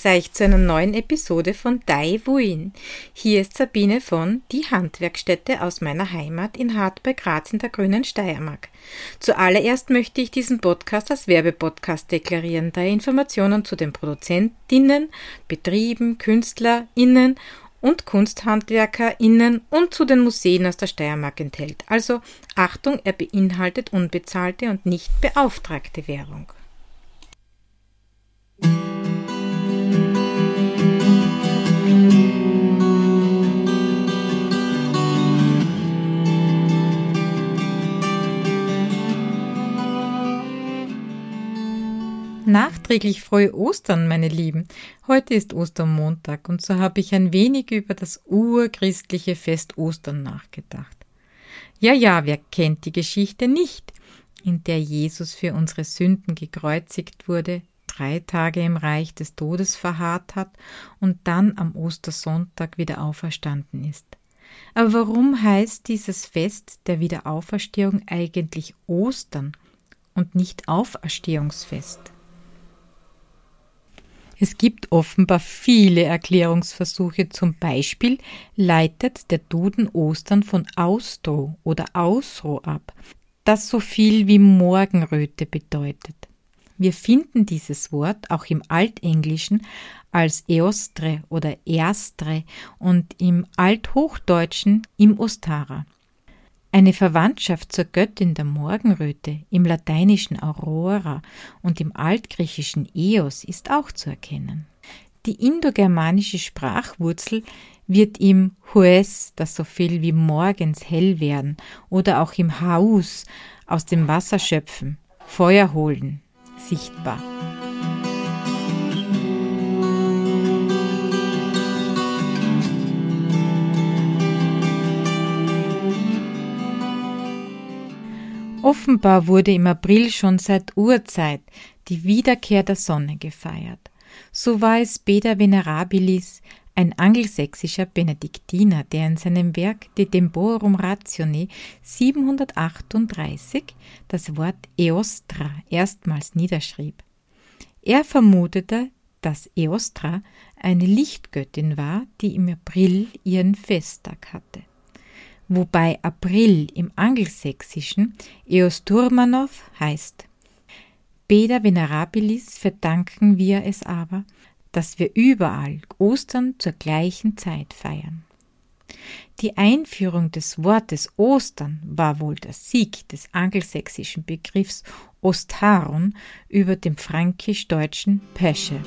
Grüß euch zu einer neuen Episode von Dai Wuin. Hier ist Sabine von Die Handwerkstätte aus meiner Heimat in Hart bei Graz in der grünen Steiermark. Zuallererst möchte ich diesen Podcast als Werbepodcast deklarieren, da er Informationen zu den Produzentinnen, Betrieben, KünstlerInnen und KunsthandwerkerInnen und zu den Museen aus der Steiermark enthält. Also Achtung, er beinhaltet unbezahlte und nicht beauftragte Währung. Nachträglich frohe Ostern, meine Lieben. Heute ist Ostermontag und so habe ich ein wenig über das urchristliche Fest Ostern nachgedacht. Ja, ja, wer kennt die Geschichte nicht, in der Jesus für unsere Sünden gekreuzigt wurde, drei Tage im Reich des Todes verharrt hat und dann am Ostersonntag wieder auferstanden ist. Aber warum heißt dieses Fest der Wiederauferstehung eigentlich Ostern und nicht Auferstehungsfest? Es gibt offenbar viele Erklärungsversuche. Zum Beispiel leitet der Duden Ostern von Austro oder Ausro ab, das so viel wie Morgenröte bedeutet. Wir finden dieses Wort auch im Altenglischen als Eostre oder Erstre und im Althochdeutschen im Ostara. Eine Verwandtschaft zur Göttin der Morgenröte im lateinischen Aurora und im altgriechischen Eos ist auch zu erkennen. Die indogermanische Sprachwurzel wird im Hues, das so viel wie morgens hell werden, oder auch im Haus, aus dem Wasser schöpfen, Feuer holen, sichtbar. Offenbar wurde im April schon seit Urzeit die Wiederkehr der Sonne gefeiert. So war es Beda Venerabilis, ein angelsächsischer Benediktiner, der in seinem Werk De Temporum Ratione 738 das Wort Eostra erstmals niederschrieb. Er vermutete, dass Eostra eine Lichtgöttin war, die im April ihren Festtag hatte wobei April im Angelsächsischen Eosturmanov heißt. Beda Venerabilis verdanken wir es aber, dass wir überall Ostern zur gleichen Zeit feiern. Die Einführung des Wortes Ostern war wohl der Sieg des angelsächsischen Begriffs Ostaron über dem fränkisch-deutschen Pesche.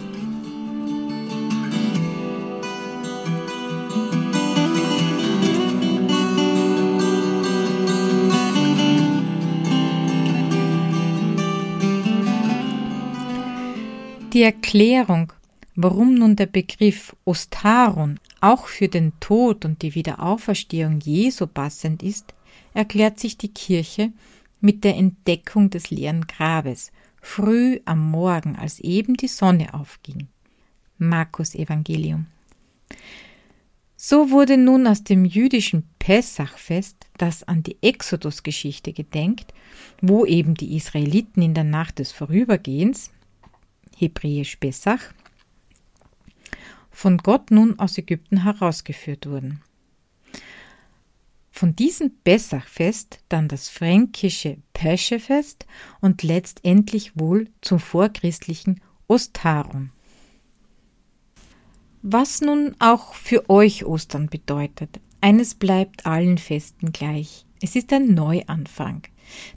Die Erklärung, warum nun der Begriff Ostaron auch für den Tod und die Wiederauferstehung Jesu passend ist, erklärt sich die Kirche mit der Entdeckung des leeren Grabes, früh am Morgen, als eben die Sonne aufging. Markus Evangelium. So wurde nun aus dem jüdischen Pessachfest, das an die Exodus-Geschichte gedenkt, wo eben die Israeliten in der Nacht des Vorübergehens, hebräisch Bessach, von Gott nun aus Ägypten herausgeführt wurden. Von diesem Bessachfest dann das fränkische Peschefest und letztendlich wohl zum vorchristlichen Ostarum. Was nun auch für euch Ostern bedeutet, eines bleibt allen Festen gleich. Es ist ein Neuanfang.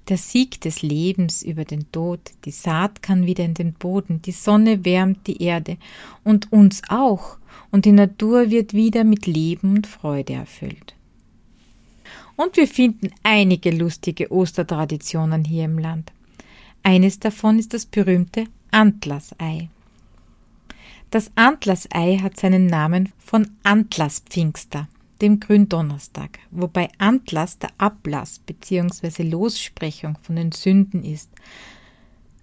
Der Sieg des Lebens über den Tod, die Saat kann wieder in den Boden, die Sonne wärmt die Erde und uns auch, und die Natur wird wieder mit Leben und Freude erfüllt. Und wir finden einige lustige Ostertraditionen hier im Land. Eines davon ist das berühmte Antlasei. Das Antlasei hat seinen Namen von Antlaspfingster dem Gründonnerstag, wobei Antlass der Ablass bzw. Lossprechung von den Sünden ist.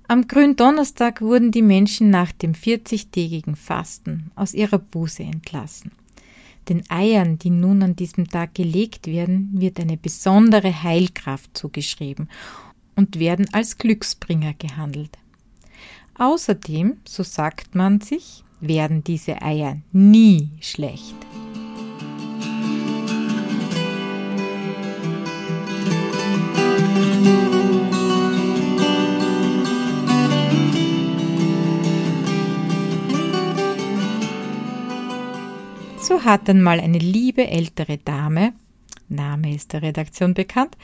Am Gründonnerstag wurden die Menschen nach dem 40-tägigen Fasten aus ihrer Buße entlassen. Den Eiern, die nun an diesem Tag gelegt werden, wird eine besondere Heilkraft zugeschrieben und werden als Glücksbringer gehandelt. Außerdem, so sagt man sich, werden diese Eier nie schlecht. So hat dann mal eine liebe ältere Dame, Name ist der Redaktion bekannt,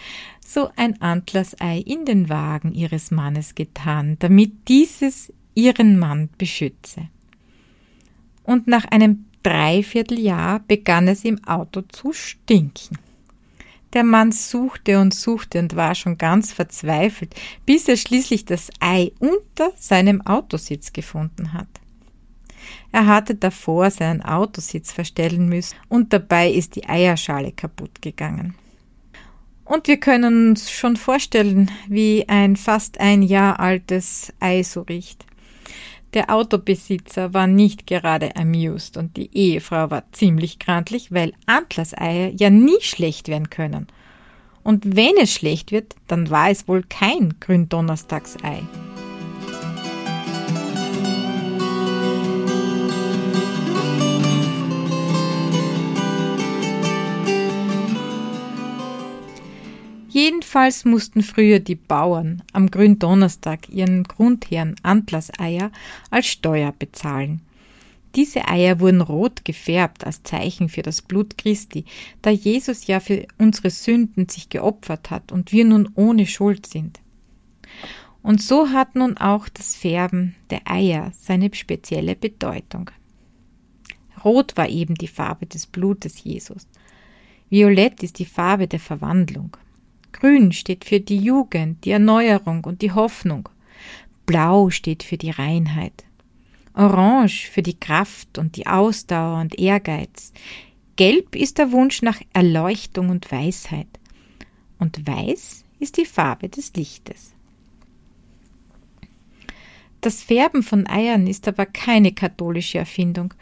so ein Antlersei in den Wagen ihres Mannes getan, damit dieses ihren Mann beschütze. Und nach einem Dreivierteljahr begann es im Auto zu stinken. Der Mann suchte und suchte und war schon ganz verzweifelt, bis er schließlich das Ei unter seinem Autositz gefunden hat. Er hatte davor seinen Autositz verstellen müssen und dabei ist die Eierschale kaputt gegangen. Und wir können uns schon vorstellen, wie ein fast ein Jahr altes Ei so riecht. Der Autobesitzer war nicht gerade amused und die Ehefrau war ziemlich krantlich, weil Antlerseier ja nie schlecht werden können. Und wenn es schlecht wird, dann war es wohl kein Gründonnerstagsei. Jedenfalls mussten früher die Bauern am Gründonnerstag ihren Grundherren Antlerseier als Steuer bezahlen. Diese Eier wurden rot gefärbt als Zeichen für das Blut Christi, da Jesus ja für unsere Sünden sich geopfert hat und wir nun ohne Schuld sind. Und so hat nun auch das Färben der Eier seine spezielle Bedeutung. Rot war eben die Farbe des Blutes Jesus. Violett ist die Farbe der Verwandlung. Grün steht für die Jugend, die Erneuerung und die Hoffnung. Blau steht für die Reinheit. Orange für die Kraft und die Ausdauer und Ehrgeiz. Gelb ist der Wunsch nach Erleuchtung und Weisheit. Und weiß ist die Farbe des Lichtes. Das Färben von Eiern ist aber keine katholische Erfindung.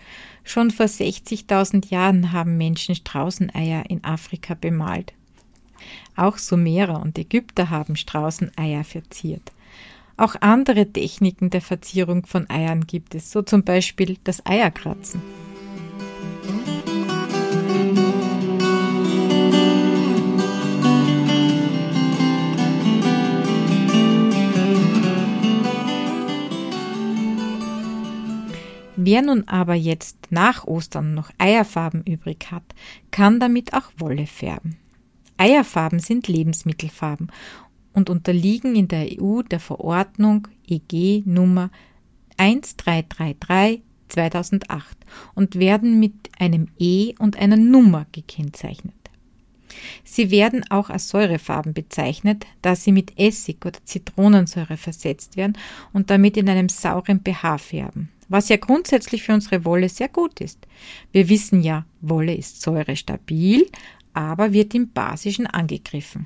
Schon vor 60.000 Jahren haben Menschen Straußeneier in Afrika bemalt. Auch Sumerer und Ägypter haben Straußeneier verziert. Auch andere Techniken der Verzierung von Eiern gibt es, so zum Beispiel das Eierkratzen. Wer nun aber jetzt nach Ostern noch Eierfarben übrig hat, kann damit auch Wolle färben. Eierfarben sind Lebensmittelfarben und unterliegen in der EU der Verordnung EG Nummer 1333 2008 und werden mit einem E und einer Nummer gekennzeichnet. Sie werden auch als Säurefarben bezeichnet, da sie mit Essig oder Zitronensäure versetzt werden und damit in einem sauren pH färben, was ja grundsätzlich für unsere Wolle sehr gut ist. Wir wissen ja, Wolle ist säurestabil, aber wird im Basischen angegriffen.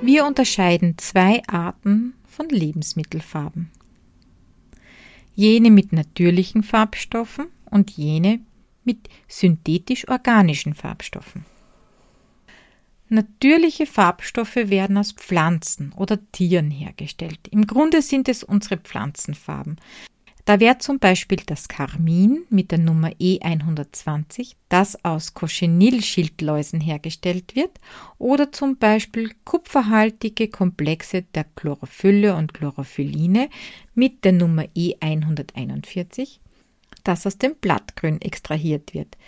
Wir unterscheiden zwei Arten von Lebensmittelfarben. Jene mit natürlichen Farbstoffen und jene mit synthetisch-organischen Farbstoffen. Natürliche Farbstoffe werden aus Pflanzen oder Tieren hergestellt. Im Grunde sind es unsere Pflanzenfarben. Da wäre zum Beispiel das Karmin mit der Nummer E120, das aus Cochenil-Schildläusen hergestellt wird, oder zum Beispiel kupferhaltige Komplexe der Chlorophylle und Chlorophyline mit der Nummer E141, das aus dem Blattgrün extrahiert wird.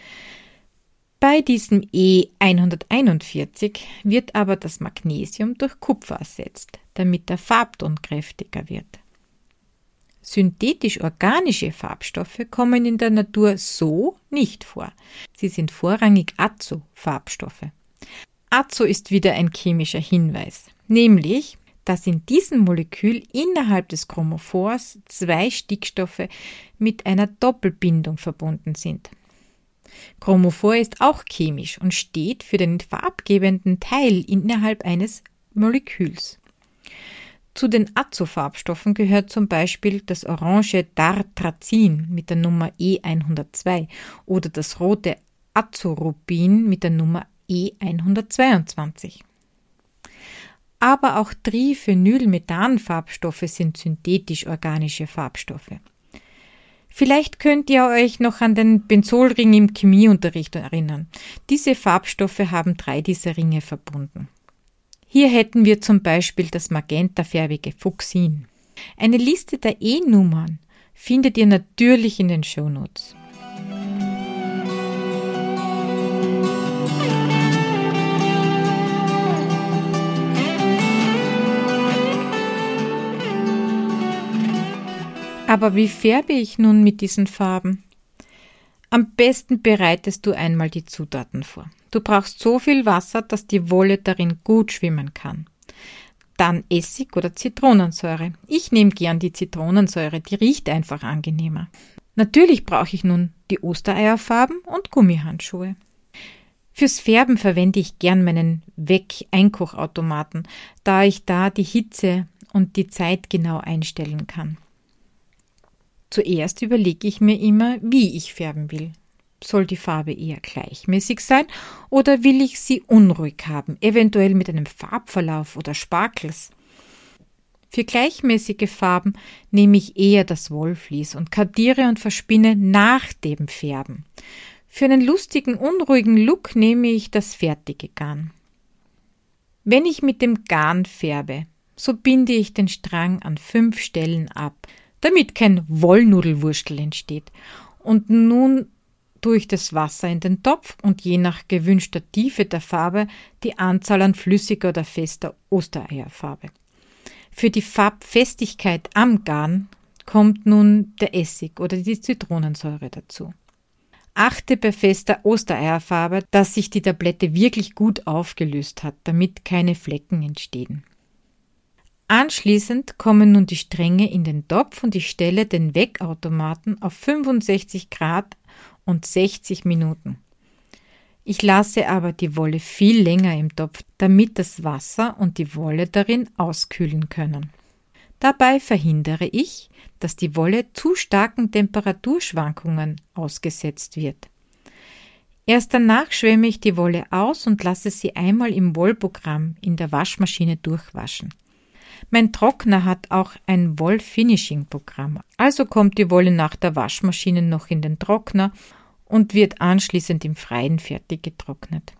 Bei diesem E141 wird aber das Magnesium durch Kupfer ersetzt, damit der Farbton kräftiger wird. Synthetisch-organische Farbstoffe kommen in der Natur so nicht vor. Sie sind vorrangig Azo-Farbstoffe. Azo ist wieder ein chemischer Hinweis, nämlich, dass in diesem Molekül innerhalb des Chromophors zwei Stickstoffe mit einer Doppelbindung verbunden sind. Chromophor ist auch chemisch und steht für den farbgebenden Teil innerhalb eines Moleküls. Zu den Azofarbstoffen gehört zum Beispiel das orange Dartrazin mit der Nummer E102 oder das rote Azorubin mit der Nummer E122. Aber auch Triphenylmethanfarbstoffe sind synthetisch-organische Farbstoffe. Vielleicht könnt ihr euch noch an den Benzolring im Chemieunterricht erinnern. Diese Farbstoffe haben drei dieser Ringe verbunden. Hier hätten wir zum Beispiel das magentafärbige Fuchsin. Eine Liste der E-Nummern findet ihr natürlich in den Shownotes. Aber wie färbe ich nun mit diesen Farben? Am besten bereitest du einmal die Zutaten vor. Du brauchst so viel Wasser, dass die Wolle darin gut schwimmen kann. Dann Essig oder Zitronensäure. Ich nehme gern die Zitronensäure, die riecht einfach angenehmer. Natürlich brauche ich nun die Ostereierfarben und Gummihandschuhe. Fürs Färben verwende ich gern meinen Weg-Einkochautomaten, da ich da die Hitze und die Zeit genau einstellen kann. Zuerst überlege ich mir immer, wie ich färben will. Soll die Farbe eher gleichmäßig sein oder will ich sie unruhig haben, eventuell mit einem Farbverlauf oder Sparkels? Für gleichmäßige Farben nehme ich eher das Wollvlies und kardiere und verspinne nach dem Färben. Für einen lustigen, unruhigen Look nehme ich das fertige Garn. Wenn ich mit dem Garn färbe, so binde ich den Strang an fünf Stellen ab, damit kein Wollnudelwurstel entsteht. Und nun durch das Wasser in den Topf und je nach gewünschter Tiefe der Farbe die Anzahl an flüssiger oder fester Ostereierfarbe. Für die Farbfestigkeit am Garn kommt nun der Essig oder die Zitronensäure dazu. Achte bei fester Ostereierfarbe, dass sich die Tablette wirklich gut aufgelöst hat, damit keine Flecken entstehen. Anschließend kommen nun die Stränge in den Topf und ich stelle den Wegautomaten auf 65 Grad und 60 Minuten. Ich lasse aber die Wolle viel länger im Topf, damit das Wasser und die Wolle darin auskühlen können. Dabei verhindere ich, dass die Wolle zu starken Temperaturschwankungen ausgesetzt wird. Erst danach schwemme ich die Wolle aus und lasse sie einmal im Wollprogramm in der Waschmaschine durchwaschen. Mein Trockner hat auch ein Wollfinishing-Programm. Also kommt die Wolle nach der Waschmaschine noch in den Trockner und wird anschließend im Freien fertig getrocknet.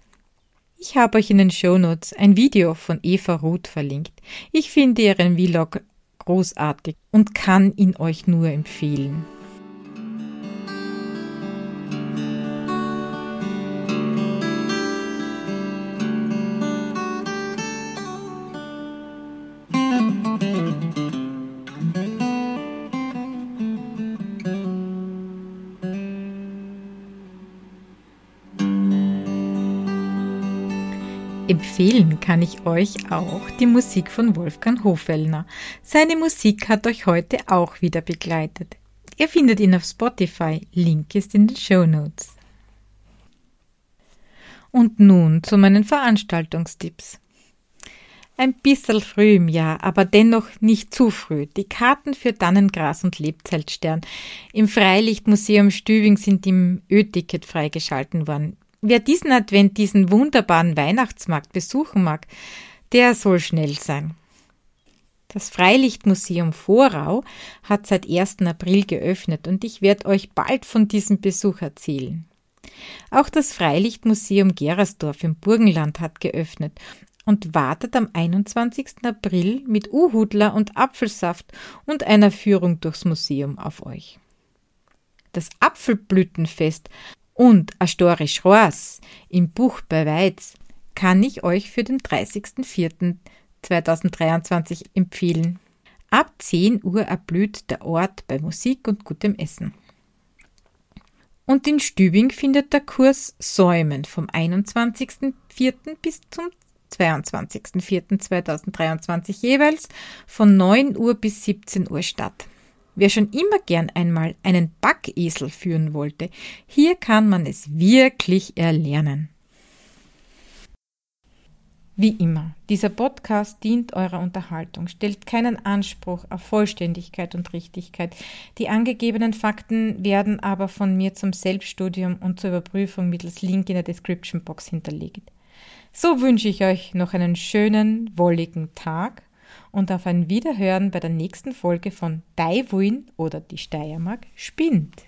Ich habe euch in den Shownotes ein Video von Eva Ruth verlinkt. Ich finde ihren Vlog großartig und kann ihn euch nur empfehlen. Empfehlen kann ich euch auch die Musik von Wolfgang Hofellner. Seine Musik hat euch heute auch wieder begleitet. Ihr findet ihn auf Spotify. Link ist in den Show Notes. Und nun zu meinen Veranstaltungstipps. Ein bisschen früh im Jahr, aber dennoch nicht zu früh. Die Karten für Tannengras und Lebzeltstern im Freilichtmuseum Stübing sind im Ö-Ticket freigeschalten worden. Wer diesen Advent, diesen wunderbaren Weihnachtsmarkt besuchen mag, der soll schnell sein. Das Freilichtmuseum Vorau hat seit 1. April geöffnet und ich werde euch bald von diesem Besuch erzählen. Auch das Freilichtmuseum Gerersdorf im Burgenland hat geöffnet und wartet am 21. April mit Uhudler und Apfelsaft und einer Führung durchs Museum auf euch. Das Apfelblütenfest und Astorisch Roas im Buch bei Weiz kann ich euch für den 30.04.2023 empfehlen. Ab 10 Uhr erblüht der Ort bei Musik und gutem Essen. Und in Stübing findet der Kurs Säumen vom 21.04. bis zum 22.04.2023 jeweils von 9 Uhr bis 17 Uhr statt. Wer schon immer gern einmal einen Backesel führen wollte, hier kann man es wirklich erlernen. Wie immer, dieser Podcast dient eurer Unterhaltung, stellt keinen Anspruch auf Vollständigkeit und Richtigkeit. Die angegebenen Fakten werden aber von mir zum Selbststudium und zur Überprüfung mittels Link in der Description Box hinterlegt. So wünsche ich euch noch einen schönen, wolligen Tag und auf ein Wiederhören bei der nächsten Folge von Daiwuin oder die Steiermark spinnt.